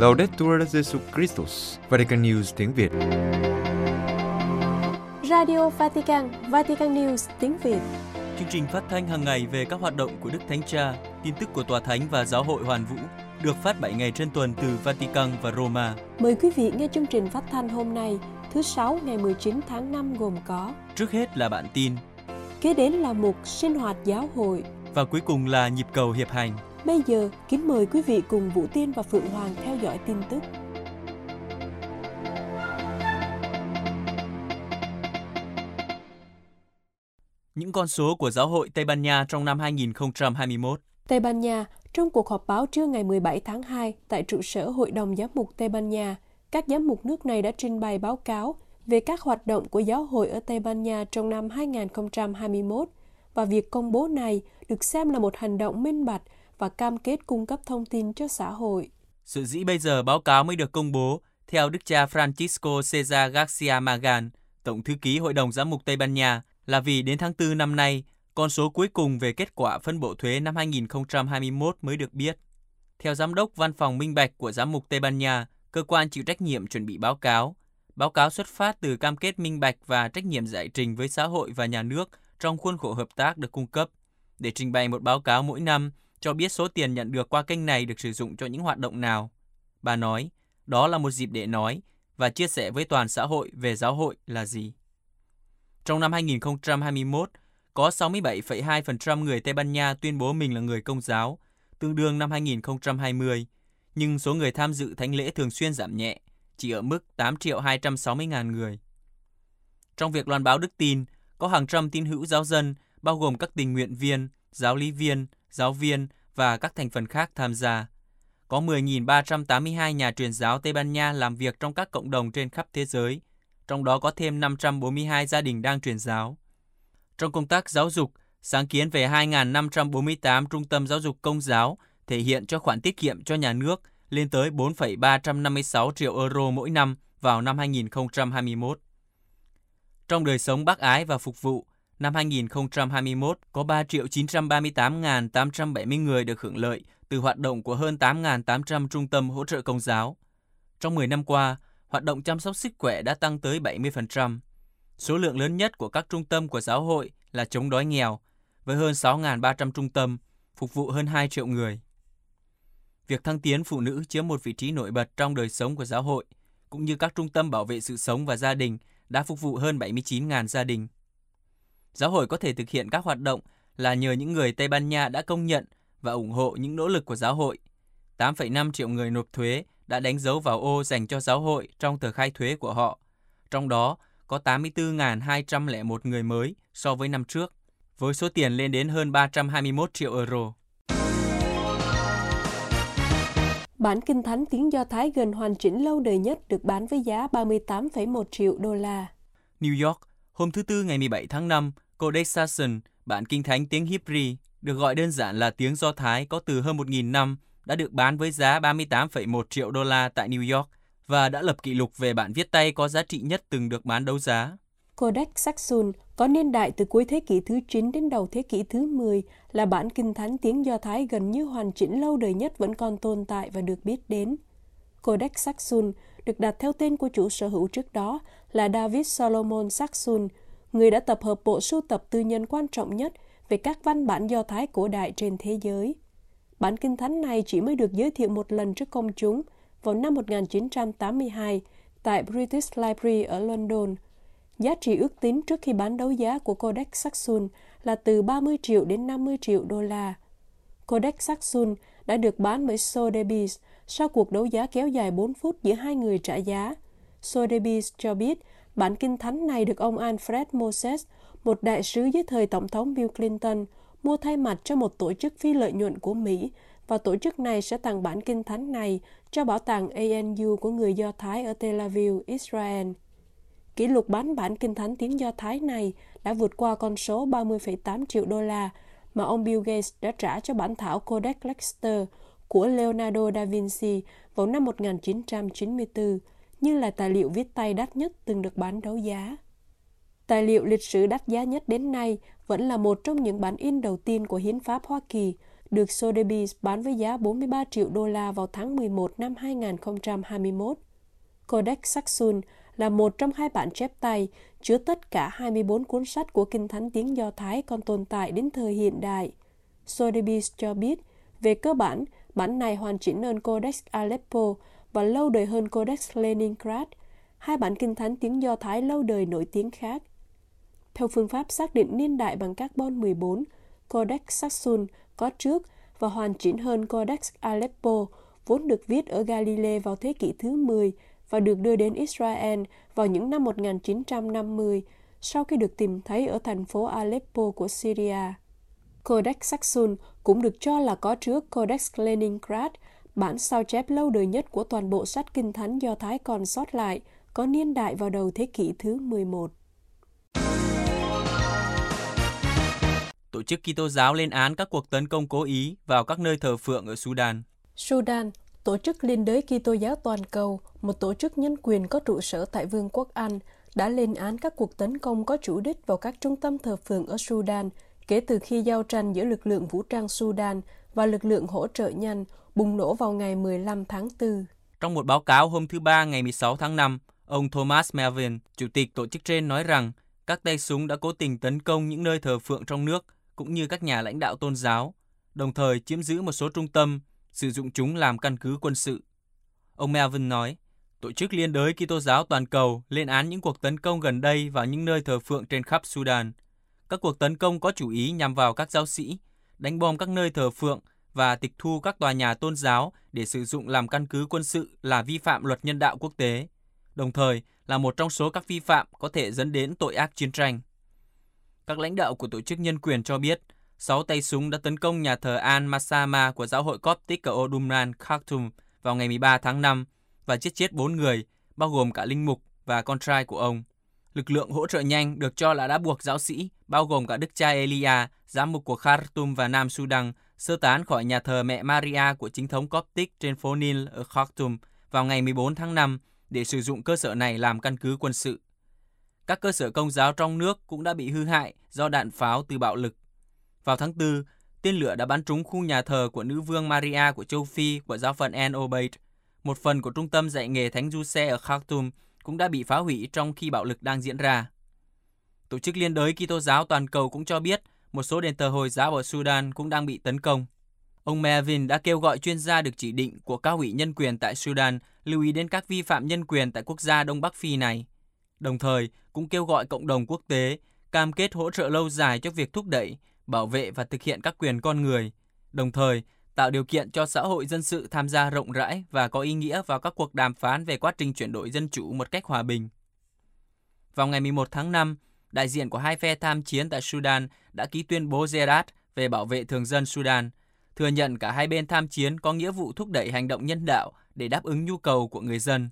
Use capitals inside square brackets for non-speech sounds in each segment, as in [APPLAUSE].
Laudetur Jesu Christus, Vatican News tiếng Việt. Radio Vatican, Vatican News tiếng Việt. Chương trình phát thanh hàng ngày về các hoạt động của Đức Thánh Cha, tin tức của Tòa Thánh và Giáo hội Hoàn Vũ được phát 7 ngày trên tuần từ Vatican và Roma. Mời quý vị nghe chương trình phát thanh hôm nay, thứ Sáu ngày 19 tháng 5 gồm có Trước hết là bản tin Kế đến là mục sinh hoạt giáo hội. và cuối cùng là nhịp cầu hiệp hành. Bây giờ, kính mời quý vị cùng Vũ Tiên và Phượng Hoàng theo dõi tin tức. Những con số của Giáo hội Tây Ban Nha trong năm 2021. Tây Ban Nha, trong cuộc họp báo trưa ngày 17 tháng 2 tại trụ sở Hội đồng Giám mục Tây Ban Nha, các giám mục nước này đã trình bày báo cáo về các hoạt động của giáo hội ở Tây Ban Nha trong năm 2021 và việc công bố này được xem là một hành động minh bạch và cam kết cung cấp thông tin cho xã hội. Sự dĩ bây giờ báo cáo mới được công bố theo Đức cha Francisco Cesar Garcia Magan, Tổng thư ký Hội đồng Giám mục Tây Ban Nha, là vì đến tháng 4 năm nay, con số cuối cùng về kết quả phân bổ thuế năm 2021 mới được biết. Theo Giám đốc Văn phòng Minh Bạch của Giám mục Tây Ban Nha, cơ quan chịu trách nhiệm chuẩn bị báo cáo. Báo cáo xuất phát từ cam kết minh bạch và trách nhiệm giải trình với xã hội và nhà nước trong khuôn khổ hợp tác được cung cấp, để trình bày một báo cáo mỗi năm cho biết số tiền nhận được qua kênh này được sử dụng cho những hoạt động nào. Bà nói, đó là một dịp để nói và chia sẻ với toàn xã hội về giáo hội là gì. Trong năm 2021, có 67,2% người Tây Ban Nha tuyên bố mình là người công giáo, tương đương năm 2020, nhưng số người tham dự thánh lễ thường xuyên giảm nhẹ, chỉ ở mức 8 triệu 260 ngàn người. Trong việc loan báo đức tin, có hàng trăm tín hữu giáo dân, bao gồm các tình nguyện viên, giáo lý viên, giáo viên và các thành phần khác tham gia. Có 10.382 nhà truyền giáo Tây Ban Nha làm việc trong các cộng đồng trên khắp thế giới, trong đó có thêm 542 gia đình đang truyền giáo. Trong công tác giáo dục, sáng kiến về 2.548 trung tâm giáo dục công giáo thể hiện cho khoản tiết kiệm cho nhà nước lên tới 4,356 triệu euro mỗi năm vào năm 2021. Trong đời sống bác ái và phục vụ, năm 2021 có 3 triệu 938.870 người được hưởng lợi từ hoạt động của hơn 8.800 trung tâm hỗ trợ công giáo. Trong 10 năm qua, hoạt động chăm sóc sức khỏe đã tăng tới 70%. Số lượng lớn nhất của các trung tâm của giáo hội là chống đói nghèo, với hơn 6.300 trung tâm, phục vụ hơn 2 triệu người. Việc thăng tiến phụ nữ chiếm một vị trí nổi bật trong đời sống của giáo hội, cũng như các trung tâm bảo vệ sự sống và gia đình đã phục vụ hơn 79.000 gia đình. Giáo hội có thể thực hiện các hoạt động là nhờ những người Tây Ban Nha đã công nhận và ủng hộ những nỗ lực của giáo hội. 8,5 triệu người nộp thuế đã đánh dấu vào ô dành cho giáo hội trong tờ khai thuế của họ. Trong đó có 84.201 người mới so với năm trước, với số tiền lên đến hơn 321 triệu euro. Bản Kinh Thánh tiếng Do Thái gần hoàn chỉnh lâu đời nhất được bán với giá 38,1 triệu đô la. New York, hôm thứ Tư ngày 17 tháng 5, Codex Sasson, bản kinh thánh tiếng Hebrew, được gọi đơn giản là tiếng Do Thái có từ hơn 1.000 năm, đã được bán với giá 38,1 triệu đô la tại New York và đã lập kỷ lục về bản viết tay có giá trị nhất từng được bán đấu giá. Codex Saxon có niên đại từ cuối thế kỷ thứ 9 đến đầu thế kỷ thứ 10 là bản kinh thánh tiếng Do Thái gần như hoàn chỉnh lâu đời nhất vẫn còn tồn tại và được biết đến. Codex Saxon được đặt theo tên của chủ sở hữu trước đó là David Solomon Saxon, người đã tập hợp bộ sưu tập tư nhân quan trọng nhất về các văn bản Do Thái cổ đại trên thế giới. Bản kinh thánh này chỉ mới được giới thiệu một lần trước công chúng vào năm 1982 tại British Library ở London. Giá trị ước tính trước khi bán đấu giá của Codex Saxon là từ 30 triệu đến 50 triệu đô la. Codex Saxon đã được bán bởi Sotheby's sau cuộc đấu giá kéo dài 4 phút giữa hai người trả giá. Sotheby's cho biết bản kinh thánh này được ông Alfred Moses, một đại sứ dưới thời Tổng thống Bill Clinton, mua thay mặt cho một tổ chức phi lợi nhuận của Mỹ và tổ chức này sẽ tặng bản kinh thánh này cho bảo tàng ANU của người Do Thái ở Tel Aviv, Israel. Kỷ lục bán bản kinh thánh tiếng Do Thái này đã vượt qua con số 30,8 triệu đô la mà ông Bill Gates đã trả cho bản thảo Codex Leicester của Leonardo da Vinci vào năm 1994, như là tài liệu viết tay đắt nhất từng được bán đấu giá. Tài liệu lịch sử đắt giá nhất đến nay vẫn là một trong những bản in đầu tiên của hiến pháp Hoa Kỳ, được Sotheby's bán với giá 43 triệu đô la vào tháng 11 năm 2021. Codex Saxon là một trong hai bản chép tay chứa tất cả 24 cuốn sách của Kinh Thánh tiếng Do Thái còn tồn tại đến thời hiện đại. Sotheby's cho biết, về cơ bản, bản này hoàn chỉnh hơn Codex Aleppo và lâu đời hơn Codex Leningrad, hai bản Kinh Thánh tiếng Do Thái lâu đời nổi tiếng khác. Theo phương pháp xác định niên đại bằng carbon 14, Codex Saxon có trước và hoàn chỉnh hơn Codex Aleppo, vốn được viết ở Galilee vào thế kỷ thứ 10 và được đưa đến Israel vào những năm 1950 sau khi được tìm thấy ở thành phố Aleppo của Syria. Codex Saxon cũng được cho là có trước Codex Leningrad, bản sao chép lâu đời nhất của toàn bộ sách kinh thánh do Thái còn sót lại, có niên đại vào đầu thế kỷ thứ 11. Tổ chức Kitô giáo lên án các cuộc tấn công cố ý vào các nơi thờ phượng ở Sudan. Sudan, Tổ chức Liên đới Kitô giáo toàn cầu, một tổ chức nhân quyền có trụ sở tại Vương quốc Anh, đã lên án các cuộc tấn công có chủ đích vào các trung tâm thờ phượng ở Sudan kể từ khi giao tranh giữa lực lượng vũ trang Sudan và lực lượng hỗ trợ nhanh bùng nổ vào ngày 15 tháng 4. Trong một báo cáo hôm thứ Ba ngày 16 tháng 5, ông Thomas Melvin, chủ tịch tổ chức trên nói rằng các tay súng đã cố tình tấn công những nơi thờ phượng trong nước cũng như các nhà lãnh đạo tôn giáo, đồng thời chiếm giữ một số trung tâm, sử dụng chúng làm căn cứ quân sự. Ông Melvin nói, Tổ chức Liên đới Kitô giáo toàn cầu lên án những cuộc tấn công gần đây vào những nơi thờ phượng trên khắp Sudan. Các cuộc tấn công có chủ ý nhằm vào các giáo sĩ, đánh bom các nơi thờ phượng và tịch thu các tòa nhà tôn giáo để sử dụng làm căn cứ quân sự là vi phạm luật nhân đạo quốc tế, đồng thời là một trong số các vi phạm có thể dẫn đến tội ác chiến tranh. Các lãnh đạo của tổ chức nhân quyền cho biết, sáu tay súng đã tấn công nhà thờ Al-Masama của giáo hội Coptic ở Odumran, Khartoum vào ngày 13 tháng 5 và giết chết 4 người, bao gồm cả linh mục và con trai của ông. Lực lượng hỗ trợ nhanh được cho là đã buộc giáo sĩ, bao gồm cả đức cha Elia, giám mục của Khartoum và Nam Sudan, sơ tán khỏi nhà thờ mẹ Maria của chính thống Coptic trên phố Nil ở Khartoum vào ngày 14 tháng 5 để sử dụng cơ sở này làm căn cứ quân sự. Các cơ sở công giáo trong nước cũng đã bị hư hại do đạn pháo từ bạo lực. Vào tháng 4, tên lửa đã bắn trúng khu nhà thờ của nữ vương Maria của châu Phi của giáo phận An Obeid. Một phần của trung tâm dạy nghề Thánh Du Xe ở Khartoum cũng đã bị phá hủy trong khi bạo lực đang diễn ra. Tổ chức Liên đới Kitô giáo toàn cầu cũng cho biết một số đền thờ Hồi giáo ở Sudan cũng đang bị tấn công. Ông Mervin đã kêu gọi chuyên gia được chỉ định của cao ủy nhân quyền tại Sudan lưu ý đến các vi phạm nhân quyền tại quốc gia Đông Bắc Phi này. Đồng thời, cũng kêu gọi cộng đồng quốc tế cam kết hỗ trợ lâu dài cho việc thúc đẩy, bảo vệ và thực hiện các quyền con người, đồng thời tạo điều kiện cho xã hội dân sự tham gia rộng rãi và có ý nghĩa vào các cuộc đàm phán về quá trình chuyển đổi dân chủ một cách hòa bình. Vào ngày 11 tháng 5, đại diện của hai phe tham chiến tại Sudan đã ký tuyên bố Gerard về bảo vệ thường dân Sudan, thừa nhận cả hai bên tham chiến có nghĩa vụ thúc đẩy hành động nhân đạo để đáp ứng nhu cầu của người dân.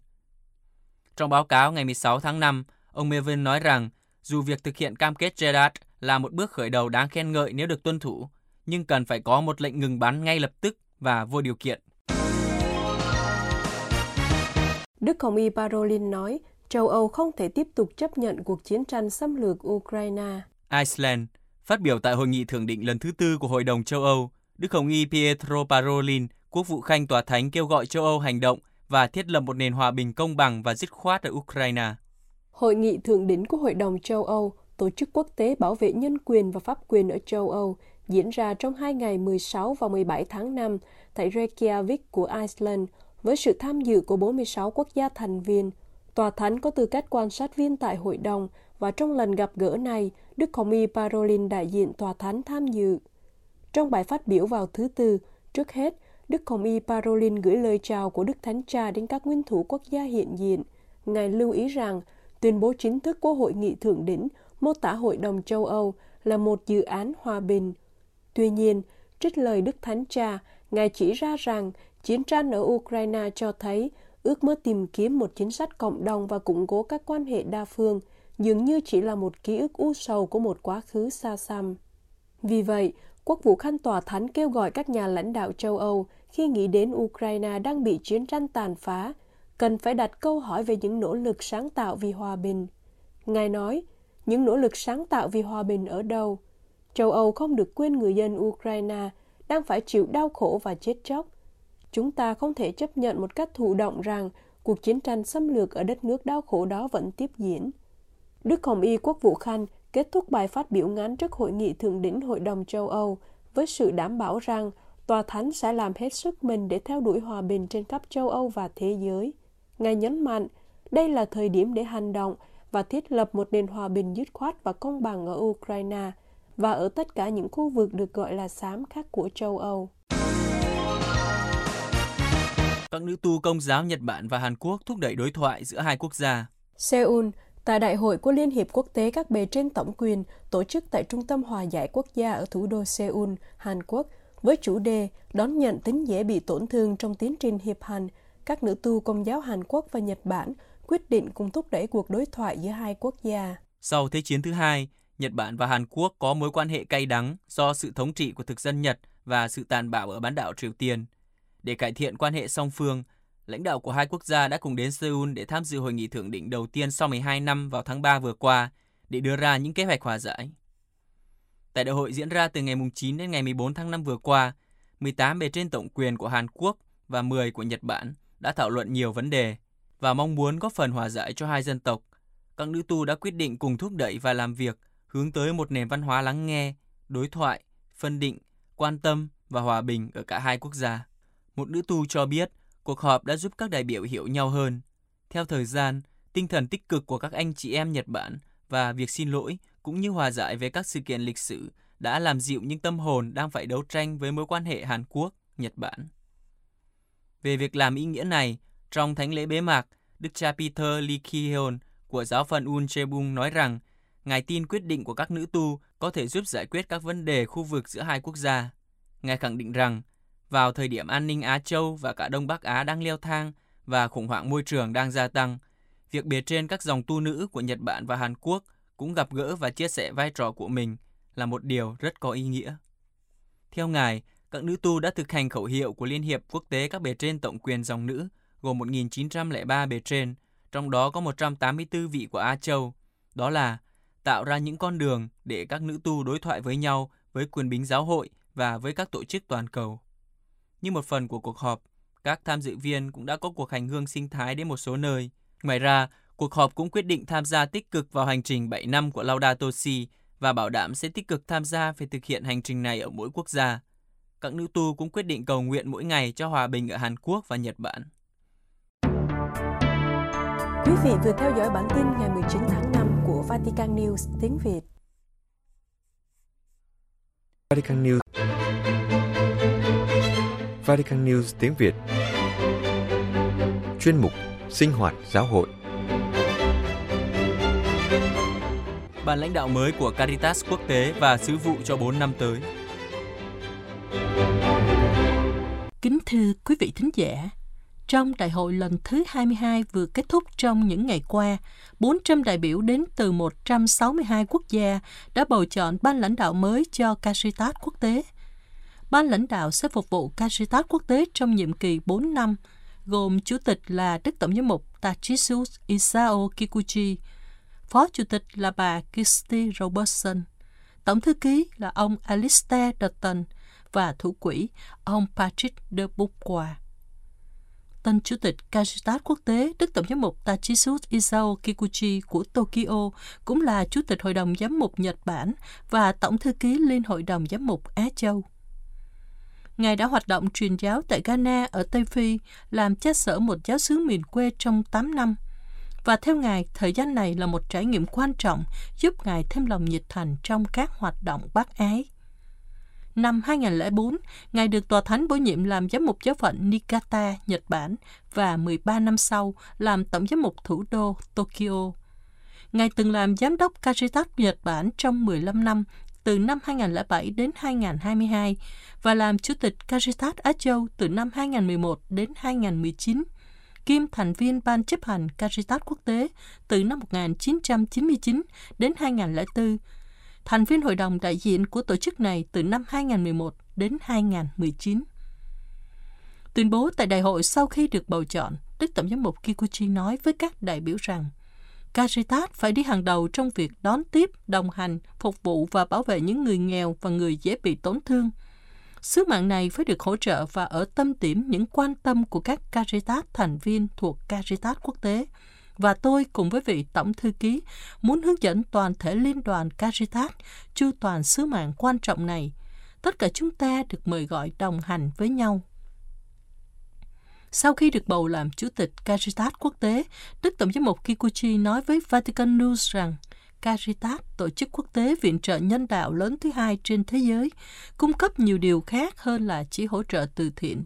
Trong báo cáo ngày 16 tháng 5, ông Mevin nói rằng dù việc thực hiện cam kết Gerard là một bước khởi đầu đáng khen ngợi nếu được tuân thủ, nhưng cần phải có một lệnh ngừng bắn ngay lập tức và vô điều kiện. Đức Hồng Y Parolin nói, châu Âu không thể tiếp tục chấp nhận cuộc chiến tranh xâm lược Ukraine. Iceland phát biểu tại hội nghị thượng đỉnh lần thứ tư của Hội đồng châu Âu, Đức Hồng Y Pietro Parolin, quốc vụ khanh tòa thánh kêu gọi châu Âu hành động và thiết lập một nền hòa bình công bằng và dứt khoát ở Ukraine. Hội nghị thượng đỉnh của Hội đồng châu Âu, Tổ chức Quốc tế Bảo vệ Nhân quyền và Pháp quyền ở châu Âu, diễn ra trong hai ngày 16 và 17 tháng 5 tại Reykjavik của Iceland với sự tham dự của 46 quốc gia thành viên. Tòa Thánh có tư cách quan sát viên tại hội đồng và trong lần gặp gỡ này, Đức Hồng Y Parolin đại diện Tòa Thánh tham dự. Trong bài phát biểu vào thứ Tư, trước hết, Đức Hồng Y Parolin gửi lời chào của Đức Thánh Cha đến các nguyên thủ quốc gia hiện diện. Ngài lưu ý rằng, tuyên bố chính thức của Hội nghị Thượng đỉnh mô tả Hội đồng châu Âu là một dự án hòa bình, Tuy nhiên, trích lời Đức Thánh Cha, Ngài chỉ ra rằng chiến tranh ở Ukraine cho thấy ước mơ tìm kiếm một chính sách cộng đồng và củng cố các quan hệ đa phương dường như chỉ là một ký ức u sầu của một quá khứ xa xăm. Vì vậy, Quốc vụ Khanh Tòa Thánh kêu gọi các nhà lãnh đạo châu Âu khi nghĩ đến Ukraine đang bị chiến tranh tàn phá, cần phải đặt câu hỏi về những nỗ lực sáng tạo vì hòa bình. Ngài nói, những nỗ lực sáng tạo vì hòa bình ở đâu? Châu Âu không được quên người dân Ukraine, đang phải chịu đau khổ và chết chóc. Chúng ta không thể chấp nhận một cách thụ động rằng cuộc chiến tranh xâm lược ở đất nước đau khổ đó vẫn tiếp diễn. Đức Hồng Y Quốc vụ Khanh kết thúc bài phát biểu ngắn trước hội nghị thượng đỉnh Hội đồng châu Âu với sự đảm bảo rằng Tòa Thánh sẽ làm hết sức mình để theo đuổi hòa bình trên khắp châu Âu và thế giới. Ngài nhấn mạnh, đây là thời điểm để hành động và thiết lập một nền hòa bình dứt khoát và công bằng ở Ukraine và ở tất cả những khu vực được gọi là xám khác của châu Âu. Các nữ tu công giáo Nhật Bản và Hàn Quốc thúc đẩy đối thoại giữa hai quốc gia. Seoul, tại Đại hội của Liên hiệp Quốc tế các bề trên tổng quyền tổ chức tại Trung tâm Hòa giải Quốc gia ở thủ đô Seoul, Hàn Quốc, với chủ đề đón nhận tính dễ bị tổn thương trong tiến trình hiệp hành, các nữ tu công giáo Hàn Quốc và Nhật Bản quyết định cùng thúc đẩy cuộc đối thoại giữa hai quốc gia. Sau Thế chiến thứ hai, Nhật Bản và Hàn Quốc có mối quan hệ cay đắng do sự thống trị của thực dân Nhật và sự tàn bạo ở bán đảo Triều Tiên. Để cải thiện quan hệ song phương, lãnh đạo của hai quốc gia đã cùng đến Seoul để tham dự hội nghị thượng đỉnh đầu tiên sau 12 năm vào tháng 3 vừa qua để đưa ra những kế hoạch hòa giải. Tại đại hội diễn ra từ ngày 9 đến ngày 14 tháng 5 vừa qua, 18 bề trên tổng quyền của Hàn Quốc và 10 của Nhật Bản đã thảo luận nhiều vấn đề và mong muốn góp phần hòa giải cho hai dân tộc. Các nữ tu đã quyết định cùng thúc đẩy và làm việc hướng tới một nền văn hóa lắng nghe, đối thoại, phân định, quan tâm và hòa bình ở cả hai quốc gia. Một nữ tu cho biết cuộc họp đã giúp các đại biểu hiểu nhau hơn. Theo thời gian, tinh thần tích cực của các anh chị em Nhật Bản và việc xin lỗi cũng như hòa giải về các sự kiện lịch sử đã làm dịu những tâm hồn đang phải đấu tranh với mối quan hệ Hàn Quốc, Nhật Bản. Về việc làm ý nghĩa này, trong thánh lễ bế mạc, Đức cha Peter Lee Ki-heon của giáo phận Un Chebung nói rằng Ngài tin quyết định của các nữ tu có thể giúp giải quyết các vấn đề khu vực giữa hai quốc gia. Ngài khẳng định rằng, vào thời điểm an ninh Á Châu và cả Đông Bắc Á đang leo thang và khủng hoảng môi trường đang gia tăng, việc bề trên các dòng tu nữ của Nhật Bản và Hàn Quốc cũng gặp gỡ và chia sẻ vai trò của mình là một điều rất có ý nghĩa. Theo Ngài, các nữ tu đã thực hành khẩu hiệu của Liên hiệp Quốc tế các bề trên tổng quyền dòng nữ, gồm 1.903 bề trên, trong đó có 184 vị của Á Châu. Đó là tạo ra những con đường để các nữ tu đối thoại với nhau, với quyền bính giáo hội và với các tổ chức toàn cầu. Như một phần của cuộc họp, các tham dự viên cũng đã có cuộc hành hương sinh thái đến một số nơi. Ngoài ra, cuộc họp cũng quyết định tham gia tích cực vào hành trình 7 năm của Laudato Si và bảo đảm sẽ tích cực tham gia về thực hiện hành trình này ở mỗi quốc gia. Các nữ tu cũng quyết định cầu nguyện mỗi ngày cho hòa bình ở Hàn Quốc và Nhật Bản. Quý vị vừa theo dõi bản tin ngày 19 tháng 5 của Vatican News tiếng Việt. Vatican News Vatican News tiếng Việt Chuyên mục Sinh hoạt giáo hội Ban lãnh đạo mới của Caritas quốc tế và sứ vụ cho 4 năm tới. Kính thưa quý vị thính giả, trong đại hội lần thứ 22 vừa kết thúc trong những ngày qua, 400 đại biểu đến từ 162 quốc gia đã bầu chọn ban lãnh đạo mới cho Caritas quốc tế. Ban lãnh đạo sẽ phục vụ Caritas quốc tế trong nhiệm kỳ 4 năm, gồm chủ tịch là Đức Tổng giám mục Tachisu Isao Kikuchi, phó chủ tịch là bà Kirsty Robertson, tổng thư ký là ông Alistair Dutton và thủ quỹ ông Patrick de Bourgois tân chủ tịch Caritas quốc tế Đức Tổng giám mục Tachisu Isao Kikuchi của Tokyo cũng là chủ tịch Hội đồng Giám mục Nhật Bản và Tổng thư ký Liên Hội đồng Giám mục Á Châu. Ngài đã hoạt động truyền giáo tại Ghana ở Tây Phi, làm cha sở một giáo xứ miền quê trong 8 năm. Và theo Ngài, thời gian này là một trải nghiệm quan trọng giúp Ngài thêm lòng nhiệt thành trong các hoạt động bác ái. Năm 2004, Ngài được Tòa Thánh bổ nhiệm làm giám mục giáo phận Niigata, Nhật Bản và 13 năm sau làm tổng giám mục thủ đô Tokyo. Ngài từng làm giám đốc Caritas Nhật Bản trong 15 năm, từ năm 2007 đến 2022 và làm chủ tịch Caritas Á Châu từ năm 2011 đến 2019 kiêm thành viên ban chấp hành Caritas quốc tế từ năm 1999 đến 2004 thành viên hội đồng đại diện của tổ chức này từ năm 2011 đến 2019. Tuyên bố tại đại hội sau khi được bầu chọn, Đức Tổng giám mục Kikuchi nói với các đại biểu rằng Caritas phải đi hàng đầu trong việc đón tiếp, đồng hành, phục vụ và bảo vệ những người nghèo và người dễ bị tổn thương. Sứ mạng này phải được hỗ trợ và ở tâm điểm những quan tâm của các Caritas thành viên thuộc Caritas quốc tế. Và tôi cùng với vị Tổng Thư ký muốn hướng dẫn toàn thể Liên đoàn Caritas chu toàn sứ mạng quan trọng này. Tất cả chúng ta được mời gọi đồng hành với nhau. Sau khi được bầu làm Chủ tịch Caritas quốc tế, Đức Tổng giám mục Kikuchi nói với Vatican News rằng Caritas, tổ chức quốc tế viện trợ nhân đạo lớn thứ hai trên thế giới, cung cấp nhiều điều khác hơn là chỉ hỗ trợ từ thiện.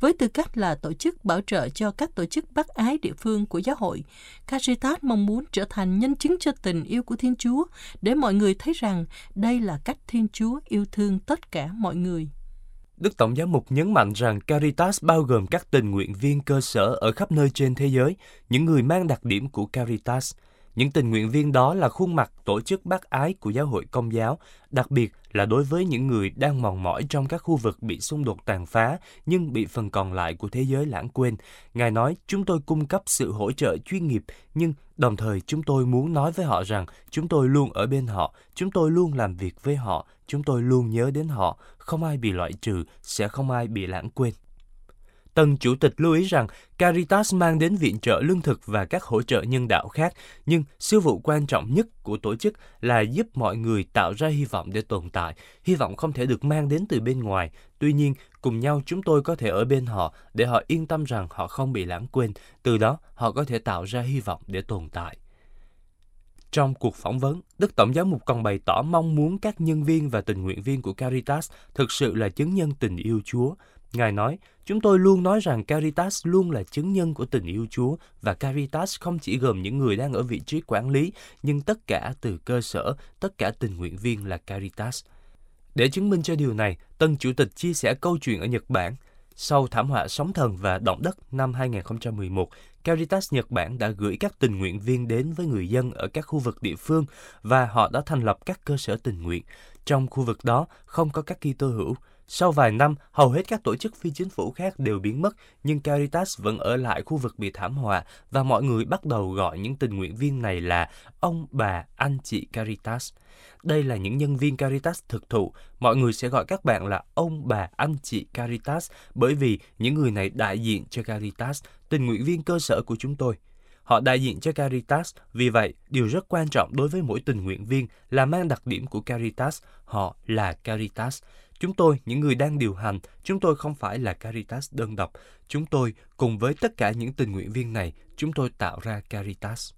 Với tư cách là tổ chức bảo trợ cho các tổ chức bác ái địa phương của giáo hội, Caritas mong muốn trở thành nhân chứng cho tình yêu của Thiên Chúa để mọi người thấy rằng đây là cách Thiên Chúa yêu thương tất cả mọi người. Đức Tổng giám mục nhấn mạnh rằng Caritas bao gồm các tình nguyện viên cơ sở ở khắp nơi trên thế giới, những người mang đặc điểm của Caritas. Những tình nguyện viên đó là khuôn mặt tổ chức bác ái của giáo hội công giáo, đặc biệt là đối với những người đang mòn mỏi trong các khu vực bị xung đột tàn phá nhưng bị phần còn lại của thế giới lãng quên. Ngài nói, chúng tôi cung cấp sự hỗ trợ chuyên nghiệp nhưng đồng thời chúng tôi muốn nói với họ rằng chúng tôi luôn ở bên họ, chúng tôi luôn làm việc với họ, chúng tôi luôn nhớ đến họ, không ai bị loại trừ, sẽ không ai bị lãng quên. Tân Chủ tịch lưu ý rằng Caritas mang đến viện trợ lương thực và các hỗ trợ nhân đạo khác, nhưng sứ vụ quan trọng nhất của tổ chức là giúp mọi người tạo ra hy vọng để tồn tại. Hy vọng không thể được mang đến từ bên ngoài. Tuy nhiên, cùng nhau chúng tôi có thể ở bên họ để họ yên tâm rằng họ không bị lãng quên. Từ đó, họ có thể tạo ra hy vọng để tồn tại. Trong cuộc phỏng vấn, Đức Tổng giám mục còn bày tỏ mong muốn các nhân viên và tình nguyện viên của Caritas thực sự là chứng nhân tình yêu Chúa. Ngài nói, chúng tôi luôn nói rằng Caritas luôn là chứng nhân của tình yêu Chúa và Caritas không chỉ gồm những người đang ở vị trí quản lý, nhưng tất cả từ cơ sở, tất cả tình nguyện viên là Caritas. Để chứng minh cho điều này, tân chủ tịch chia sẻ câu chuyện ở Nhật Bản. Sau thảm họa sóng thần và động đất năm 2011, Caritas Nhật Bản đã gửi các tình nguyện viên đến với người dân ở các khu vực địa phương và họ đã thành lập các cơ sở tình nguyện. Trong khu vực đó không có các Kitô hữu, sau vài năm, hầu hết các tổ chức phi chính phủ khác đều biến mất, nhưng Caritas vẫn ở lại khu vực bị thảm họa và mọi người bắt đầu gọi những tình nguyện viên này là ông, bà, anh chị Caritas. Đây là những nhân viên Caritas thực thụ. Mọi người sẽ gọi các bạn là ông, bà, anh chị Caritas bởi vì những người này đại diện cho Caritas, tình nguyện viên cơ sở của chúng tôi. Họ đại diện cho Caritas, vì vậy, điều rất quan trọng đối với mỗi tình nguyện viên là mang đặc điểm của Caritas, họ là Caritas. Chúng tôi, những người đang điều hành, chúng tôi không phải là Caritas đơn độc. Chúng tôi, cùng với tất cả những tình nguyện viên này, chúng tôi tạo ra Caritas.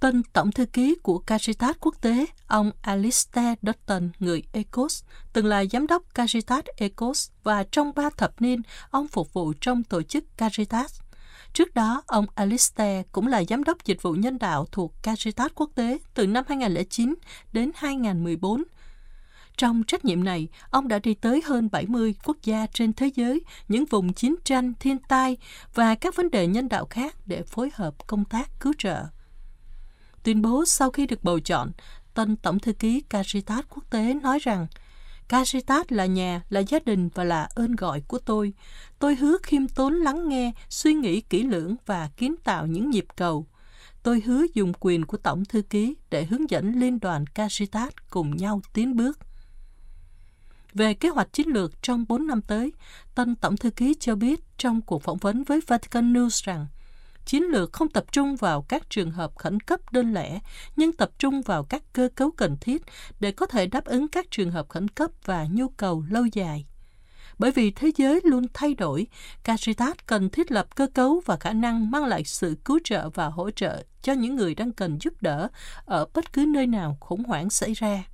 Tân Tổng Thư ký của Caritas Quốc tế, ông Alistair Dutton, người Ecos, từng là giám đốc Caritas Ecos và trong ba thập niên, ông phục vụ trong tổ chức Caritas. Trước đó, ông Alistair cũng là giám đốc dịch vụ nhân đạo thuộc Caritas Quốc tế từ năm 2009 đến 2014 trong trách nhiệm này, ông đã đi tới hơn 70 quốc gia trên thế giới, những vùng chiến tranh, thiên tai và các vấn đề nhân đạo khác để phối hợp công tác cứu trợ. Tuyên bố sau khi được bầu chọn, tân Tổng thư ký Caritas quốc tế nói rằng Caritas là nhà, là gia đình và là ơn gọi của tôi. Tôi hứa khiêm tốn lắng nghe, suy nghĩ kỹ lưỡng và kiến tạo những nhịp cầu. Tôi hứa dùng quyền của Tổng thư ký để hướng dẫn liên đoàn Caritas cùng nhau tiến bước. Về kế hoạch chiến lược trong 4 năm tới, tân Tổng thư ký cho biết trong cuộc phỏng vấn với Vatican News rằng chiến lược không tập trung vào các trường hợp khẩn cấp đơn lẻ, nhưng tập trung vào các cơ cấu cần thiết để có thể đáp ứng các trường hợp khẩn cấp và nhu cầu lâu dài. Bởi vì thế giới luôn thay đổi, Caritas cần thiết lập cơ cấu và khả năng mang lại sự cứu trợ và hỗ trợ cho những người đang cần giúp đỡ ở bất cứ nơi nào khủng hoảng xảy ra.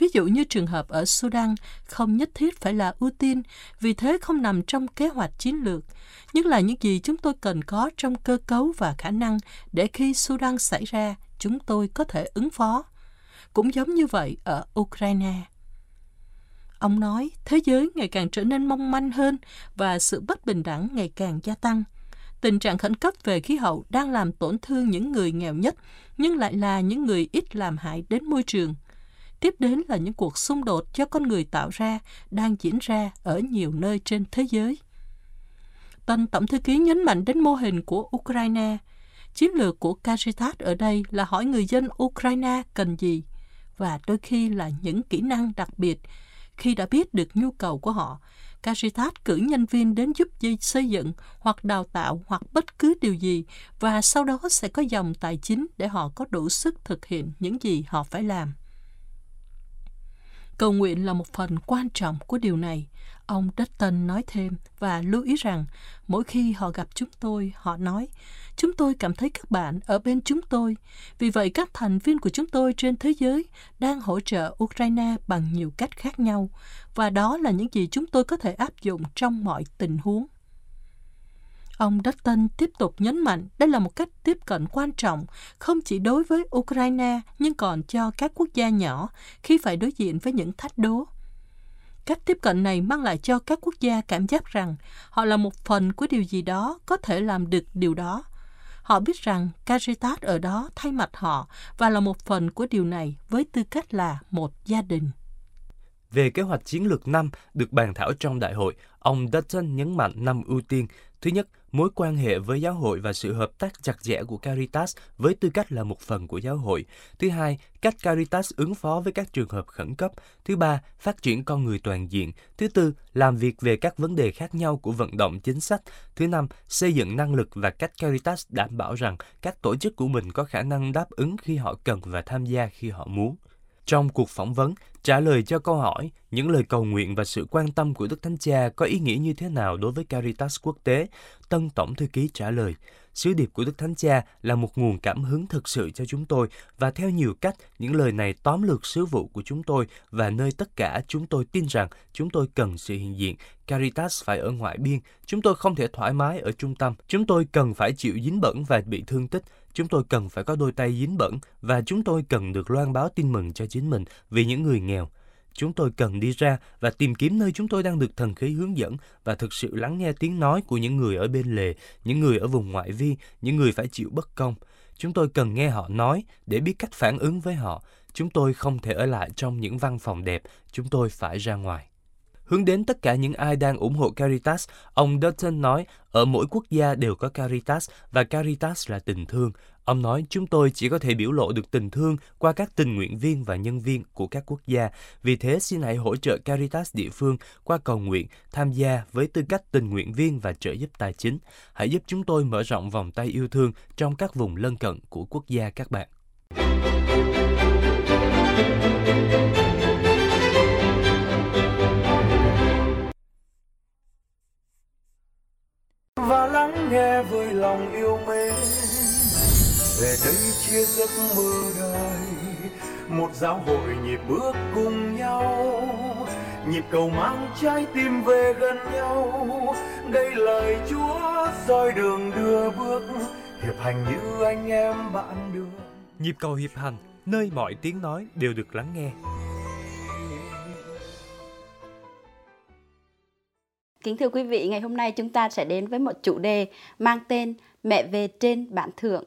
Ví dụ như trường hợp ở Sudan không nhất thiết phải là ưu tiên, vì thế không nằm trong kế hoạch chiến lược, nhưng là những gì chúng tôi cần có trong cơ cấu và khả năng để khi Sudan xảy ra, chúng tôi có thể ứng phó. Cũng giống như vậy ở Ukraine. Ông nói, thế giới ngày càng trở nên mong manh hơn và sự bất bình đẳng ngày càng gia tăng. Tình trạng khẩn cấp về khí hậu đang làm tổn thương những người nghèo nhất, nhưng lại là những người ít làm hại đến môi trường – Tiếp đến là những cuộc xung đột do con người tạo ra đang diễn ra ở nhiều nơi trên thế giới. Tân Tổng Thư ký nhấn mạnh đến mô hình của Ukraine. Chiến lược của Caritas ở đây là hỏi người dân Ukraine cần gì và đôi khi là những kỹ năng đặc biệt. khi đã biết được nhu cầu của họ, Caritas cử nhân viên đến giúp dây xây dựng hoặc đào tạo hoặc bất cứ điều gì và sau đó sẽ có dòng tài chính để họ có đủ sức thực hiện những gì họ phải làm. Cầu nguyện là một phần quan trọng của điều này. Ông Dutton nói thêm và lưu ý rằng mỗi khi họ gặp chúng tôi, họ nói Chúng tôi cảm thấy các bạn ở bên chúng tôi. Vì vậy các thành viên của chúng tôi trên thế giới đang hỗ trợ Ukraine bằng nhiều cách khác nhau và đó là những gì chúng tôi có thể áp dụng trong mọi tình huống. Ông Dutton tiếp tục nhấn mạnh đây là một cách tiếp cận quan trọng không chỉ đối với Ukraine nhưng còn cho các quốc gia nhỏ khi phải đối diện với những thách đố. Cách tiếp cận này mang lại cho các quốc gia cảm giác rằng họ là một phần của điều gì đó có thể làm được điều đó. Họ biết rằng Caritas ở đó thay mặt họ và là một phần của điều này với tư cách là một gia đình. Về kế hoạch chiến lược năm được bàn thảo trong đại hội, ông Dutton nhấn mạnh năm ưu tiên. Thứ nhất, mối quan hệ với giáo hội và sự hợp tác chặt chẽ của Caritas với tư cách là một phần của giáo hội. Thứ hai, cách Caritas ứng phó với các trường hợp khẩn cấp. Thứ ba, phát triển con người toàn diện. Thứ tư, làm việc về các vấn đề khác nhau của vận động chính sách. Thứ năm, xây dựng năng lực và cách Caritas đảm bảo rằng các tổ chức của mình có khả năng đáp ứng khi họ cần và tham gia khi họ muốn. Trong cuộc phỏng vấn, trả lời cho câu hỏi những lời cầu nguyện và sự quan tâm của Đức Thánh Cha có ý nghĩa như thế nào đối với Caritas quốc tế, Tân Tổng Thư ký trả lời, sứ điệp của Đức Thánh Cha là một nguồn cảm hứng thực sự cho chúng tôi và theo nhiều cách, những lời này tóm lược sứ vụ của chúng tôi và nơi tất cả chúng tôi tin rằng chúng tôi cần sự hiện diện. Caritas phải ở ngoại biên, chúng tôi không thể thoải mái ở trung tâm, chúng tôi cần phải chịu dính bẩn và bị thương tích, Chúng tôi cần phải có đôi tay dính bẩn và chúng tôi cần được loan báo tin mừng cho chính mình vì những người nghèo. Chúng tôi cần đi ra và tìm kiếm nơi chúng tôi đang được thần khí hướng dẫn và thực sự lắng nghe tiếng nói của những người ở bên lề, những người ở vùng ngoại vi, những người phải chịu bất công. Chúng tôi cần nghe họ nói để biết cách phản ứng với họ. Chúng tôi không thể ở lại trong những văn phòng đẹp, chúng tôi phải ra ngoài. Hướng đến tất cả những ai đang ủng hộ Caritas, ông Dutton nói ở mỗi quốc gia đều có Caritas và Caritas là tình thương. Ông nói chúng tôi chỉ có thể biểu lộ được tình thương qua các tình nguyện viên và nhân viên của các quốc gia. Vì thế xin hãy hỗ trợ Caritas địa phương qua cầu nguyện, tham gia với tư cách tình nguyện viên và trợ giúp tài chính. Hãy giúp chúng tôi mở rộng vòng tay yêu thương trong các vùng lân cận của quốc gia các bạn. Nghe với lòng yêu mến. Về đây chia giấc mơ đời, một giáo hội nhịp bước cùng nhau. Nhịp cầu mang trái tim về gần nhau, đây lời chúa soi đường đưa bước. Hiệp hành như anh em bạn đường nhịp cầu hiệp hành, nơi mọi tiếng nói đều được lắng nghe. Kính thưa quý vị, ngày hôm nay chúng ta sẽ đến với một chủ đề mang tên Mẹ về trên bản thượng.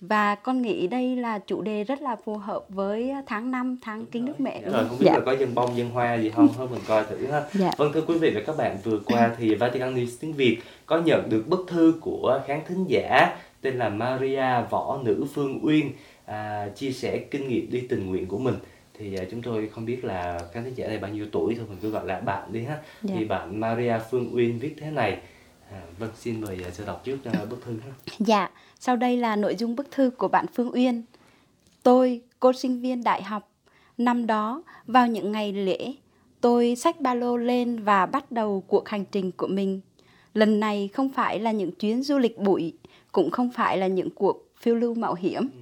Và con nghĩ đây là chủ đề rất là phù hợp với tháng 5, tháng Kính Đức Mẹ. Rồi, không biết dạ. là có dân bông, dân hoa gì không? Thôi mình coi thử ha. Dạ. Vâng thưa quý vị và các bạn, vừa qua thì Vatican News tiếng Việt có nhận được bức thư của khán thính giả tên là Maria Võ Nữ Phương Uyên à, chia sẻ kinh nghiệm đi tình nguyện của mình thì uh, chúng tôi không biết là khán thính giả này bao nhiêu tuổi thôi mình cứ gọi là bạn đi ha. Dạ. thì bạn Maria Phương Uyên viết thế này. À, vâng xin mời uh, sẽ đọc trước uh, bức thư ha. Dạ sau đây là nội dung bức thư của bạn Phương Uyên. Tôi cô sinh viên đại học năm đó vào những ngày lễ tôi xách ba lô lên và bắt đầu cuộc hành trình của mình. Lần này không phải là những chuyến du lịch bụi cũng không phải là những cuộc phiêu lưu mạo hiểm. Ừ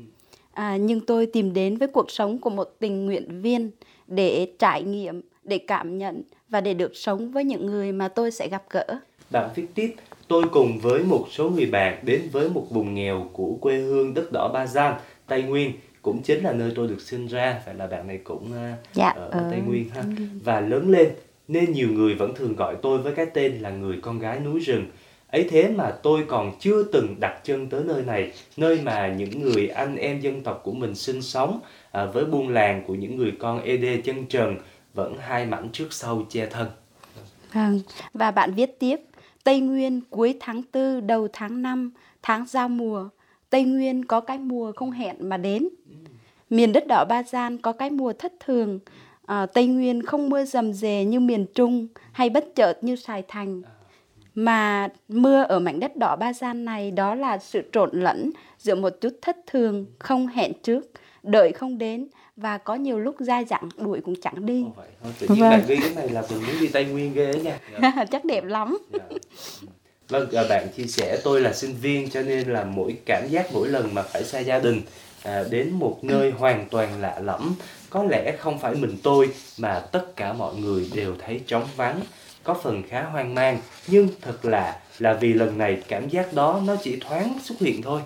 à, nhưng tôi tìm đến với cuộc sống của một tình nguyện viên để trải nghiệm để cảm nhận và để được sống với những người mà tôi sẽ gặp gỡ. Bạn viết tiếp tôi cùng với một số người bạn đến với một vùng nghèo của quê hương đất đỏ Ba Gian, Tây Nguyên cũng chính là nơi tôi được sinh ra. Phải là bạn này cũng uh, dạ, ở, ở Tây Nguyên ha. và lớn lên nên nhiều người vẫn thường gọi tôi với cái tên là người con gái núi rừng ấy thế mà tôi còn chưa từng đặt chân tới nơi này nơi mà những người anh em dân tộc của mình sinh sống à, với buôn làng của những người con ed chân trần vẫn hai mảnh trước sau che thân. Vâng và bạn viết tiếp tây nguyên cuối tháng tư đầu tháng năm tháng giao mùa. Tây nguyên có cái mùa không hẹn mà đến. Miền đất đỏ ba gian có cái mùa thất thường. À, Tây Nguyên không mưa rầm rề như miền Trung hay bất chợt như Sài Thành. Mà mưa ở mảnh đất đỏ Ba Gian này đó là sự trộn lẫn giữa một chút thất thường, không hẹn trước, đợi không đến và có nhiều lúc dai dẳng đuổi cũng chẳng đi. Ồ, vậy thôi, tự nhiên Vâng. bạn ghi cái này là mình muốn đi Tây Nguyên ghê nha. [LAUGHS] Chắc đẹp lắm. Dạ. Vâng, à, bạn chia sẻ tôi là sinh viên cho nên là mỗi cảm giác mỗi lần mà phải xa gia đình à, đến một nơi hoàn toàn lạ lẫm, có lẽ không phải mình tôi mà tất cả mọi người đều thấy trống vắng, có phần khá hoang mang, nhưng thật lạ là vì lần này cảm giác đó nó chỉ thoáng xuất hiện thôi,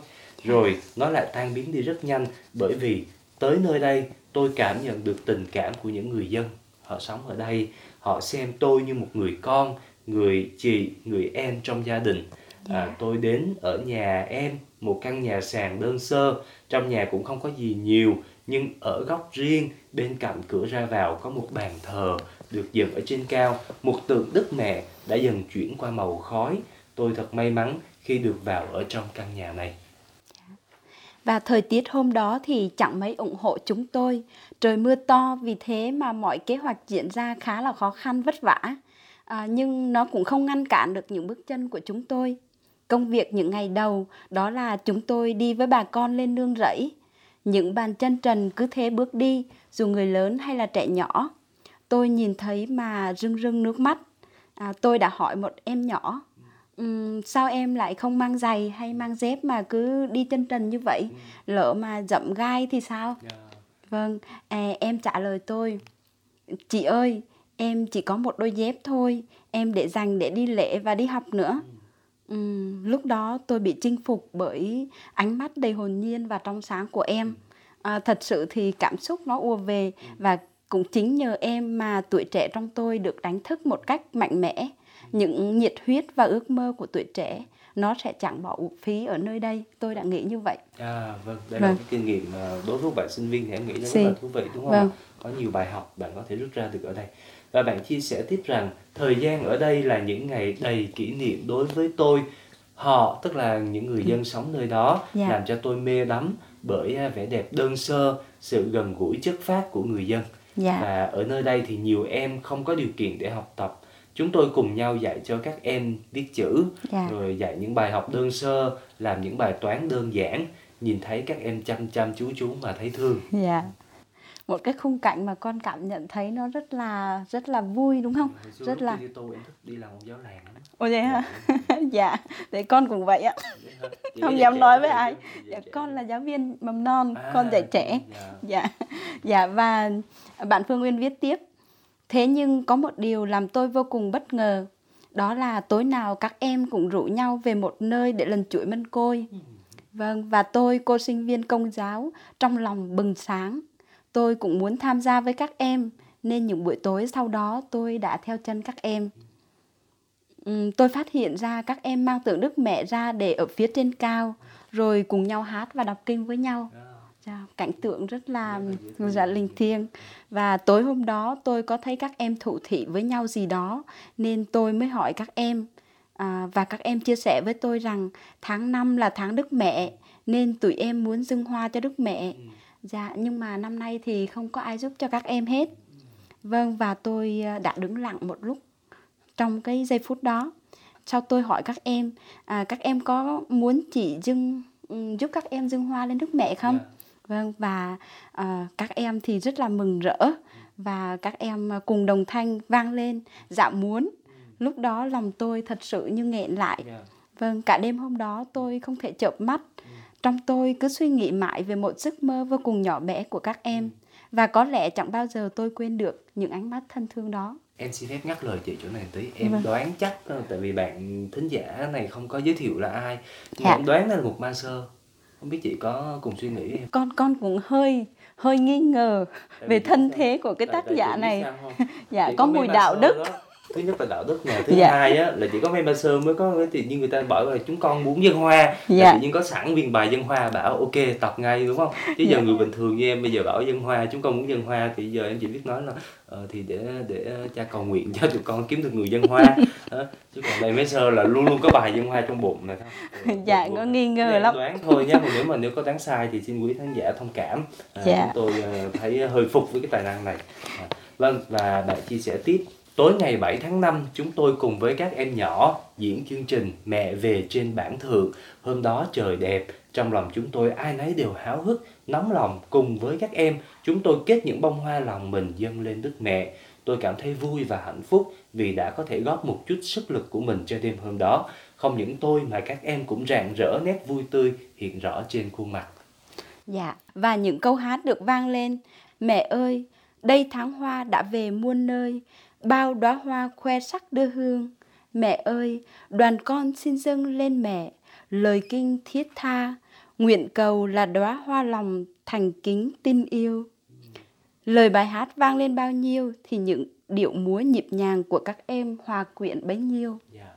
rồi nó lại tan biến đi rất nhanh bởi vì tới nơi đây tôi cảm nhận được tình cảm của những người dân. Họ sống ở đây họ xem tôi như một người con người chị người em trong gia đình. À, tôi đến ở nhà em một căn nhà sàn đơn sơ. Trong nhà cũng không có gì nhiều nhưng ở góc riêng bên cạnh cửa ra vào có một bàn thờ được dựng ở trên cao một tượng đức mẹ đã dần chuyển qua màu khói tôi thật may mắn khi được vào ở trong căn nhà này Và thời tiết hôm đó thì chẳng mấy ủng hộ chúng tôi. Trời mưa to vì thế mà mọi kế hoạch diễn ra khá là khó khăn vất vả. À, nhưng nó cũng không ngăn cản được những bước chân của chúng tôi. Công việc những ngày đầu đó là chúng tôi đi với bà con lên nương rẫy. Những bàn chân trần cứ thế bước đi, dù người lớn hay là trẻ nhỏ. Tôi nhìn thấy mà rưng rưng nước mắt. À, tôi đã hỏi một em nhỏ, "Ừm, sao em lại không mang giày hay mang dép mà cứ đi chân trần như vậy? Lỡ mà dẫm gai thì sao? Vâng, à, em trả lời tôi, chị ơi, em chỉ có một đôi dép thôi, em để dành để đi lễ và đi học nữa. Ừm, lúc đó tôi bị chinh phục bởi ánh mắt đầy hồn nhiên và trong sáng của em. À, thật sự thì cảm xúc nó ùa về và cũng chính nhờ em mà tuổi trẻ trong tôi được đánh thức một cách mạnh mẽ. Những nhiệt huyết và ước mơ của tuổi trẻ nó sẽ chẳng bỏ uổng phí ở nơi đây. Tôi đã nghĩ như vậy. À vâng, đây là Vâng. cái kinh nghiệm mà đối với bạn sinh viên thì em nghĩ nó rất là thú vị đúng không? Vâng. Có nhiều bài học bạn có thể rút ra được ở đây. Và bạn chia sẻ tiếp rằng thời gian ở đây là những ngày đầy kỷ niệm đối với tôi. Họ, tức là những người dân sống nơi đó, Dạ. làm cho tôi mê đắm bởi à, vẻ đẹp đơn sơ, sự gần gũi chất phác của người dân. Dạ. Và ở nơi đây thì nhiều em không có điều kiện để học tập. Chúng tôi cùng nhau dạy cho các em viết chữ, Dạ. rồi dạy những bài học đơn sơ, làm những bài toán đơn giản. Nhìn thấy các em chăm chăm chú chú mà thấy thương. Dạ. Một cái khung cảnh mà con cảm nhận thấy nó rất là rất là vui đúng không? Xưa Rất là đi tô em thích đi làm giáo làng. Ồ vậy hả? [LAUGHS] dạ, để con cũng vậy ạ. [LAUGHS] Chị Không dám nói với ai. Dạ, con là giáo viên mầm non, À, con dạy trẻ. dạ. Dạ. Dạ và bạn Phương Nguyên viết tiếp. Thế nhưng có một điều làm tôi vô cùng bất ngờ. Đó là tối nào các em cũng rủ nhau về một nơi để lần chuỗi mân côi. Vâng, và tôi, cô sinh viên công giáo, trong lòng bừng sáng. Tôi cũng muốn tham gia với các em, nên những buổi tối sau đó tôi đã theo chân các em. Tôi phát hiện ra các em mang tượng Đức Mẹ ra để ở phía trên cao, rồi cùng nhau hát và đọc kinh với nhau. Cảnh tượng rất là dạ, linh thiêng và tối hôm đó tôi có thấy các em thụ thị với nhau gì đó nên tôi mới hỏi các em à, và các em chia sẻ với tôi rằng tháng 5 là tháng Đức Mẹ nên tụi em muốn dâng hoa cho Đức Mẹ dạ nhưng mà năm nay thì không có ai giúp cho các em hết. Vâng và tôi à, đã đứng lặng một lúc trong cái giây phút đó. Sau tôi hỏi các em à, các em có muốn chỉ dâng ừm, giúp các em dâng hoa lên Đức Mẹ không? Vâng và à, các em thì rất là mừng rỡ và các em à, cùng đồng thanh vang lên dạ muốn. Lúc đó lòng tôi thật sự như nghẹn lại. Dạ. vâng cả đêm hôm đó tôi không thể chợp mắt trong tôi cứ suy nghĩ mãi về một giấc mơ vô cùng nhỏ bé của các em và có lẽ chẳng bao giờ tôi quên được những ánh mắt thân thương đó Em xin phép ngắt lời chị chỗ này tí. Em Vâng. đoán chắc ờ, tại vì bạn thính giả này không có giới thiệu là ai. Nhưng Dạ. em đoán là một ma sơ. Không biết chị có cùng suy nghĩ em? con con cũng hơi hơi nghi ngờ Tại về thân thế của cái tác giả [LAUGHS] chị này không? dạ Chỉ có mùi đạo đức đó, thứ nhất là đạo đức nè thứ Dạ. hai á là chỉ có mấy ma sơ mới có cái tự nhiên người ta bảo là chúng con muốn dân hoa là Dạ. tự nhiên có sẵn viên bài dân hoa bảo ok tập ngay đúng không chứ giờ Dạ. người bình thường như em bây giờ bảo dân hoa chúng con muốn dân hoa thì giờ em chỉ biết nói là ờ, thì để để cha cầu nguyện cho tụi con kiếm được người dân hoa [LAUGHS] chứ còn đây mấy sơ là luôn luôn có bài dân hoa trong bụng này thôi [LAUGHS] dạ có nghi ngờ lắm đoán thôi nhé còn nếu mà nếu có đoán sai thì xin quý khán giả thông cảm à, Dạ. chúng tôi ờ, thấy hơi phục với cái tài năng này à, Vâng, và bạn chia sẻ tiếp. Tối ngày 7 tháng 5, chúng tôi cùng với các em nhỏ diễn chương trình Mẹ về trên bản thượng. Hôm đó trời đẹp, trong lòng chúng tôi ai nấy đều háo hức, nóng lòng cùng với các em. Chúng tôi kết những bông hoa lòng mình dâng lên Đức Mẹ. Tôi cảm thấy vui và hạnh phúc vì đã có thể góp một chút sức lực của mình cho đêm hôm đó. Không những tôi mà các em cũng rạng rỡ nét vui tươi hiện rõ trên khuôn mặt. Dạ, và những câu hát được vang lên. Mẹ ơi, đây tháng hoa đã về muôn nơi, bao đóa hoa khoe sắc đưa hương. Mẹ ơi, đoàn con xin dâng lên mẹ, lời kinh thiết tha, nguyện cầu là đóa hoa lòng thành kính tin yêu. Lời bài hát vang lên bao nhiêu thì những điệu múa nhịp nhàng của các em hòa quyện bấy nhiêu. Dạ,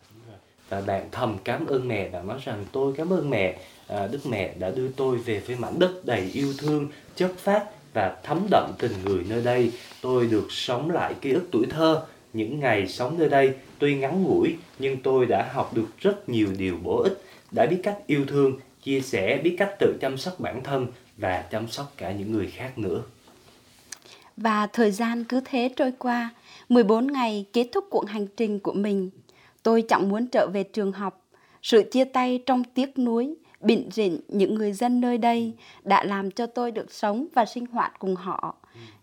và bạn thầm cảm ơn mẹ và nói rằng tôi cảm ơn mẹ, à, Đức Mẹ đã đưa tôi về với mảnh đất đầy yêu thương, chất phát và thấm đậm tình người nơi đây. Tôi được sống lại ký ức tuổi thơ, những ngày sống nơi đây tuy ngắn ngủi nhưng tôi đã học được rất nhiều điều bổ ích, đã biết cách yêu thương, chia sẻ, biết cách tự chăm sóc bản thân và chăm sóc cả những người khác nữa. Và thời gian cứ thế trôi qua, 14 ngày kết thúc cuộc hành trình của mình. Tôi chẳng muốn trở về trường học. Sự chia tay trong tiếc nuối, bịn rịn những người dân nơi đây đã làm cho tôi được sống và sinh hoạt cùng họ.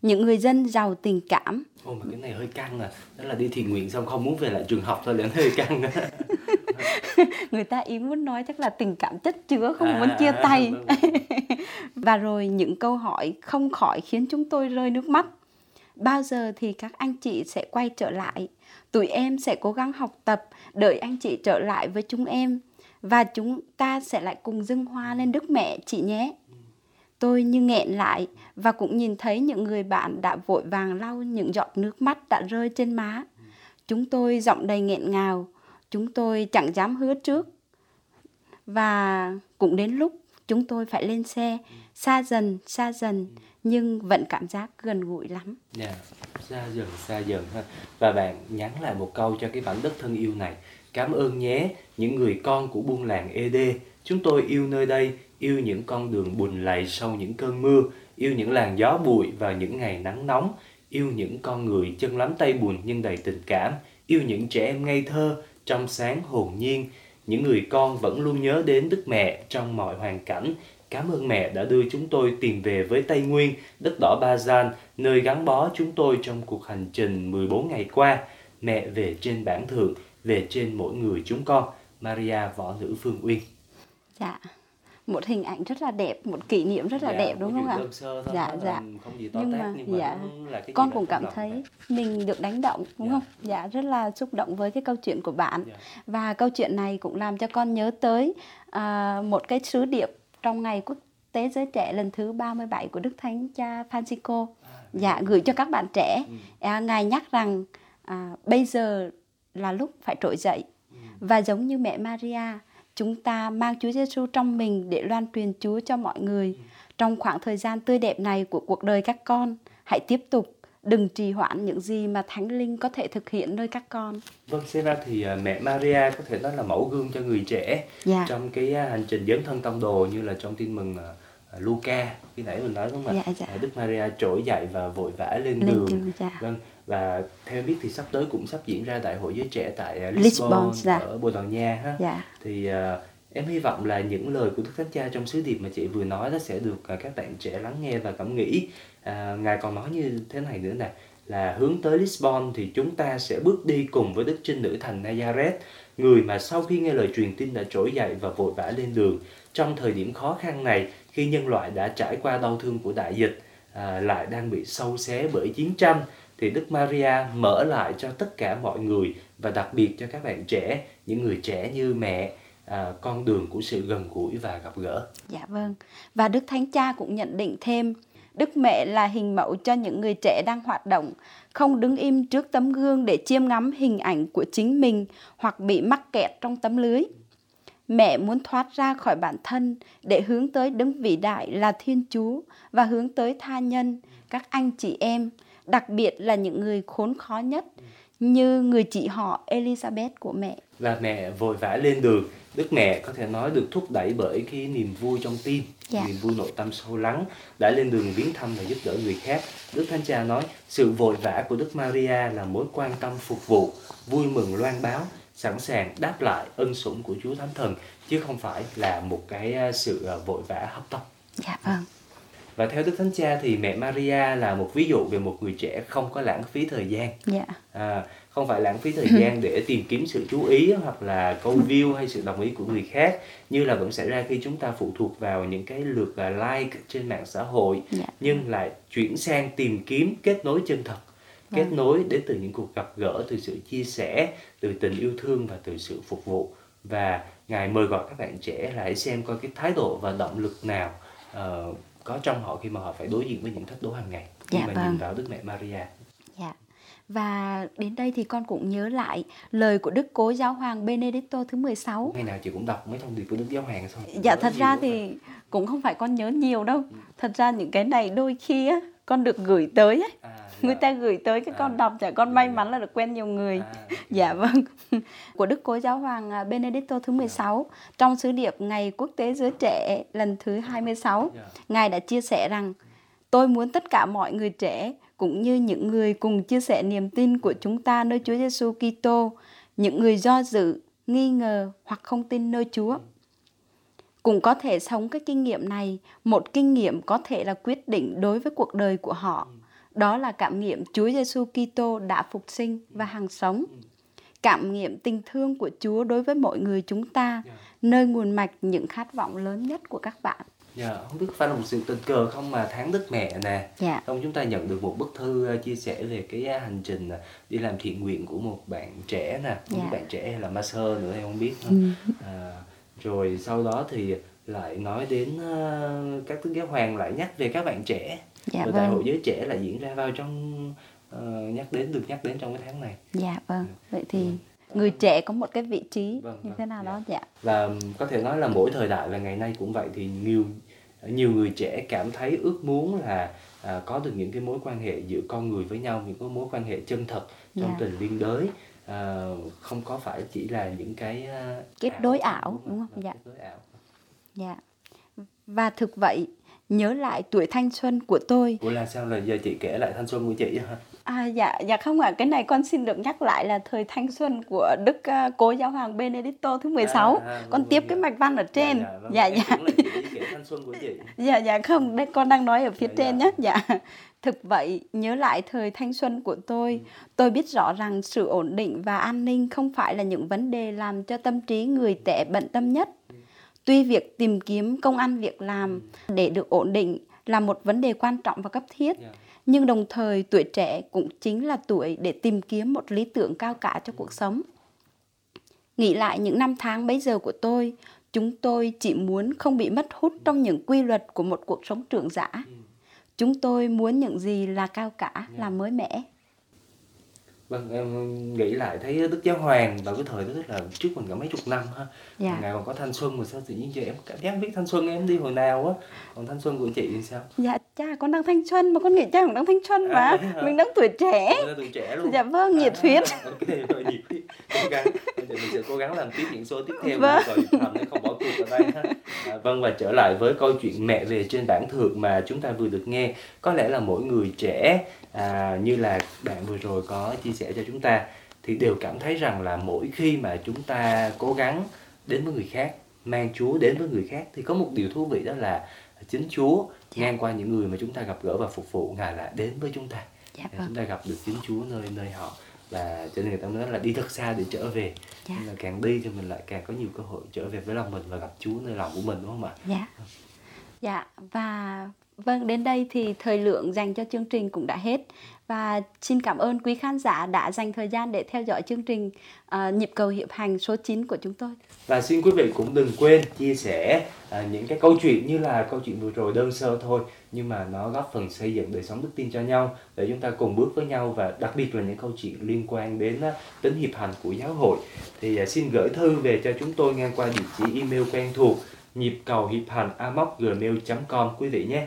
Những người dân giàu tình cảm. Ồ mà cái này hơi căng à, đó là đi thiện nguyện xong không muốn về lại trường học thôi là hơi căng á. [LAUGHS] người ta ý muốn nói chắc là tình cảm chất chứa không À, muốn chia tay vâng. [LAUGHS] và rồi những câu hỏi không khỏi khiến chúng tôi rơi nước mắt bao giờ thì các anh chị sẽ quay trở lại tụi em sẽ cố gắng học tập đợi anh chị trở lại với chúng em và chúng ta sẽ lại cùng dâng hoa lên đức mẹ chị nhé tôi như nghẹn lại và cũng nhìn thấy những người bạn đã vội vàng lau những giọt nước mắt đã rơi trên má chúng tôi giọng đầy nghẹn ngào chúng tôi chẳng dám hứa trước và cũng đến lúc chúng tôi phải lên xe xa dần xa dần nhưng vẫn cảm giác gần gũi lắm Yeah, xa dần xa dần ha. Và bạn nhắn lại một câu cho cái mảnh đất thân yêu này. Cảm ơn nhé, những người con của buôn làng ED. Chúng tôi yêu nơi đây, yêu những con đường bùn lầy sau những cơn mưa, yêu những làn gió bụi vào những ngày nắng nóng, yêu những con người chân lắm tay buồn nhưng đầy tình cảm, yêu những trẻ em ngây thơ, trong sáng hồn nhiên. Những người con vẫn luôn nhớ đến Đức Mẹ trong mọi hoàn cảnh. Cảm ơn mẹ đã đưa chúng tôi tìm về với Tây Nguyên, đất đỏ Ba Gian, nơi gắn bó chúng tôi trong cuộc hành trình 14 ngày qua. Mẹ về trên bản thượng, về trên mỗi người chúng con. Maria Võ Nữ Phương Uyên. dạ một hình ảnh rất là đẹp một kỷ niệm rất là Dạ, đẹp đúng không ạ thôi, dạ dạ không gì to nhưng tát, mà nhưng mà dạ là cái con cũng cảm lòng thấy mình được đánh động đúng Dạ. không dạ rất là xúc động với cái câu chuyện của bạn Dạ. và câu chuyện này cũng làm cho con nhớ tới à, một cái sứ điệp trong ngày quốc tế giới trẻ lần thứ 37 của Đức Thánh Cha Francisco dạ gửi cho các bạn trẻ Ừ. à, ngài nhắc rằng à, bây giờ là lúc phải trỗi dậy Ừ. và giống như mẹ Maria chúng ta mang Chúa Giêsu trong mình để loan truyền Chúa cho mọi người trong khoảng thời gian tươi đẹp này của cuộc đời các con hãy tiếp tục đừng trì hoãn những gì mà Thánh Linh có thể thực hiện nơi các con Vâng, xem ra thì à, mẹ Maria có thể nói là mẫu gương cho người trẻ Dạ. trong cái à, hành trình dấn thân tông đồ như là trong tin mừng à, Luca khi nãy mình nói đúng không ạ? Dạ, dạ. Đức Maria trỗi dậy và vội vã lên, Lên đường. đường, dạ. Vâng, và theo em biết thì sắp tới cũng sắp diễn ra đại hội giới trẻ tại à, Lisbon, Lisbon, dạ. ở Bồ Đào Nha ha. Dạ. Thì à, em hy vọng là những lời của Đức Thánh Cha trong sứ điệp mà chị vừa nói đó sẽ được à, các bạn trẻ lắng nghe và cảm nghĩ. À, Ngài còn nói như thế này nữa nè là hướng tới Lisbon thì chúng ta sẽ bước đi cùng với Đức Trinh Nữ thành Nazareth, người mà sau khi nghe lời truyền tin đã trỗi dậy và vội vã lên đường. Trong thời điểm khó khăn này, khi nhân loại đã trải qua đau thương của đại dịch, à, lại đang bị sâu xé bởi chiến tranh, thì Đức Maria mở lại cho tất cả mọi người và đặc biệt cho các bạn trẻ, những người trẻ như mẹ, à, con đường của sự gần gũi và gặp gỡ. Dạ vâng. Và Đức Thánh Cha cũng nhận định thêm, Đức Mẹ là hình mẫu cho những người trẻ đang hoạt động, không đứng im trước tấm gương để chiêm ngắm hình ảnh của chính mình hoặc bị mắc kẹt trong tấm lưới. Mẹ muốn thoát ra khỏi bản thân để hướng tới đấng vĩ đại là Thiên Chúa và hướng tới tha nhân, các anh chị em, đặc biệt là những người khốn khó nhất, như người chị họ Elizabeth của mẹ. Và mẹ vội vã lên đường. Đức mẹ có thể nói được thúc đẩy bởi cái niềm vui trong tim, Dạ. niềm vui nội tâm sâu lắng, đã lên đường viếng thăm và giúp đỡ người khác. Đức Thánh Cha nói, sự vội vã của Đức Maria là mối quan tâm phục vụ, vui mừng loan báo, sẵn sàng đáp lại ân sủng của Chúa Thánh Thần, chứ không phải là một cái à, sự à, vội vã hấp tấp. Dạ vâng. Và theo Đức Thánh Cha thì mẹ Maria là một ví dụ về một người trẻ không có lãng phí thời gian. Dạ. À, không phải lãng phí thời [LAUGHS] gian để tìm kiếm sự chú ý hoặc là câu view hay sự đồng ý của người khác như là vẫn xảy ra khi chúng ta phụ thuộc vào những cái lượt à, like trên mạng xã hội Dạ. nhưng lại chuyển sang tìm kiếm kết nối chân thật kết nối đến từ những cuộc gặp gỡ từ sự chia sẻ từ tình yêu thương và từ sự phục vụ và ngài mời gọi các bạn trẻ là hãy xem coi cái thái độ và động lực nào ờ, có trong họ khi mà họ phải đối diện với những thách đố hàng ngày khi Dạ mà vâng. nhìn vào Đức Mẹ Maria Dạ. Và đến đây thì con cũng nhớ lại lời của Đức Cố Giáo Hoàng Benedicto thứ 16. ngày nào chị cũng đọc mấy thông điệp của Đức Giáo Hoàng thôi Dạ thật ra thì cũng không phải con nhớ nhiều đâu. Thật ra những cái này đôi khi á con được gửi tới á, à, người dạ. ta gửi tới cái con À. đọc chả con Dạ, may dạ. mắn là được quen nhiều người. À, Dạ [LAUGHS] vâng. [LAUGHS] Của Đức Cố Giáo Hoàng à, Benedicto thứ 16 trong sứ điệp Ngày Quốc tế Giới Trẻ lần thứ 26, dạ. Ngài đã chia sẻ rằng Tôi muốn tất cả mọi người trẻ cũng như những người cùng chia sẻ niềm tin của chúng ta nơi Chúa Giêsu Kitô, những người do dự, nghi ngờ hoặc không tin nơi Chúa cũng có thể sống cái kinh nghiệm này, một kinh nghiệm có thể là quyết định đối với cuộc đời của họ. Đó là cảm nghiệm Chúa Giêsu Kitô đã phục sinh và hằng sống. Cảm nghiệm tình thương của Chúa đối với mọi người chúng ta, nơi nguồn mạch những khát vọng lớn nhất của các bạn. Dạ, không biết phải là một sự tình cờ không mà tháng Đức Mẹ nè Dạ. Không chúng ta nhận được một bức thư ờ, chia sẻ về cái ờ, hành trình ờ, đi làm thiện nguyện của một bạn trẻ nè Dạ. bạn trẻ hay là master nữa em không biết nữa. À, Rồi sau đó thì lại nói đến ờ, các tướng giáo hoàng lại nhắc về các bạn trẻ Dạ Rồi đại vâng. hội giới trẻ lại diễn ra vào trong ờ, nhắc đến được nhắc đến trong cái tháng này Dạ vâng. Vậy thì người trẻ có một cái vị trí Vâng, như vâng, thế nào dạ. đó dạ. và có thể nói là mỗi thời đại và ngày nay cũng vậy thì nhiều nhiều người trẻ cảm thấy ước muốn là à, có được những cái mối quan hệ giữa con người với nhau những cái mối quan hệ chân thật trong Dạ. tình liên đới à, không có phải chỉ là những cái à, Kết đối ảo, đúng không? Dạ. kết đối ảo Dạ. Và thực vậy, nhớ lại tuổi thanh xuân của tôi. Ủa là sao là giờ chị kể lại thanh xuân của chị hả? À dạ dạ không ạ, cái này con xin được nhắc lại là thời thanh xuân của Đức à, Cố Giáo hoàng Benedicto thứ 16. À, à, vâng, con vâng, tiếp dạ. cái mạch văn ở trên. vâng, Dạ em dạ. thanh xuân của chị [LAUGHS] Dạ dạ không, đây con đang nói ở phía Dạ, trên dạ. nhé. Dạ. Thực vậy, nhớ lại thời thanh xuân của tôi, tôi biết rõ rằng sự ổn định và an ninh không phải là những vấn đề làm cho tâm trí người trẻ bận tâm nhất. Tuy việc tìm kiếm công ăn việc làm để được ổn định là một vấn đề quan trọng và cấp thiết, Dạ nhưng đồng thời tuổi trẻ cũng chính là tuổi để tìm kiếm một lý tưởng cao cả cho cuộc sống. Nghĩ lại những năm tháng bấy giờ của tôi, chúng tôi chỉ muốn không bị mất hút trong những quy luật của một cuộc sống trưởng giả. Chúng tôi muốn những gì là cao cả, là mới mẻ. Vâng, em nghĩ lại thấy Đức Giáo Hoàng vào cái thời đó là trước mình cả mấy chục năm ha. Dạ. Ngài còn có thanh xuân mà sao tự nhiên giờ em cảm giác biết thanh xuân em đi hồi nào á. Còn thanh xuân của chị thì sao? Dạ cha con đang thanh xuân mà con nghĩ cha cũng đang thanh xuân mà. À? Mình đang tuổi trẻ. Tuổi trẻ luôn. Dạ vâng, nhiệt huyết. [LAUGHS] Ok, rồi nhiệt huyết. Cố gắng. Bây giờ mình sẽ cố gắng làm tiếp những số tiếp theo Vâng. rồi thầm không bỏ cuộc ở đây ha. À, vâng và trở lại với câu chuyện mẹ về trên bản thượng mà chúng ta vừa được nghe. Có lẽ là mỗi người trẻ à, như là bạn vừa rồi có chia sẻ cho chúng ta thì đều cảm thấy rằng là mỗi khi mà chúng ta cố gắng đến với người khác mang Chúa đến với người khác thì có một điều thú vị đó là chính Chúa ngang qua những người mà chúng ta gặp gỡ và phục vụ ngài lại đến với chúng ta Dạ vâng. chúng ta gặp được chính Chúa nơi nơi họ và cho nên người ta nói là đi thật xa để trở về Dạ. nên là càng đi thì mình lại càng có nhiều cơ hội trở về với lòng mình và gặp Chúa nơi lòng của mình đúng không ạ Dạ. Dạ và vâng đến đây thì thời lượng dành cho chương trình cũng đã hết. Và xin cảm ơn quý khán giả đã dành thời gian để theo dõi chương trình uh, nhịp cầu hiệp hành số 9 của chúng tôi. và xin quý vị cũng đừng quên chia sẻ uh, những cái câu chuyện như là câu chuyện vừa rồi đơn sơ thôi nhưng mà nó góp phần xây dựng đời sống đức tin cho nhau để chúng ta cùng bước với nhau và đặc biệt là những câu chuyện liên quan đến uh, tính hiệp hành của giáo hội. Thì uh, xin gửi thư về cho chúng tôi ngang qua địa chỉ email quen thuộc nhịp cầu hiệp hành gmail.com quý vị nhé.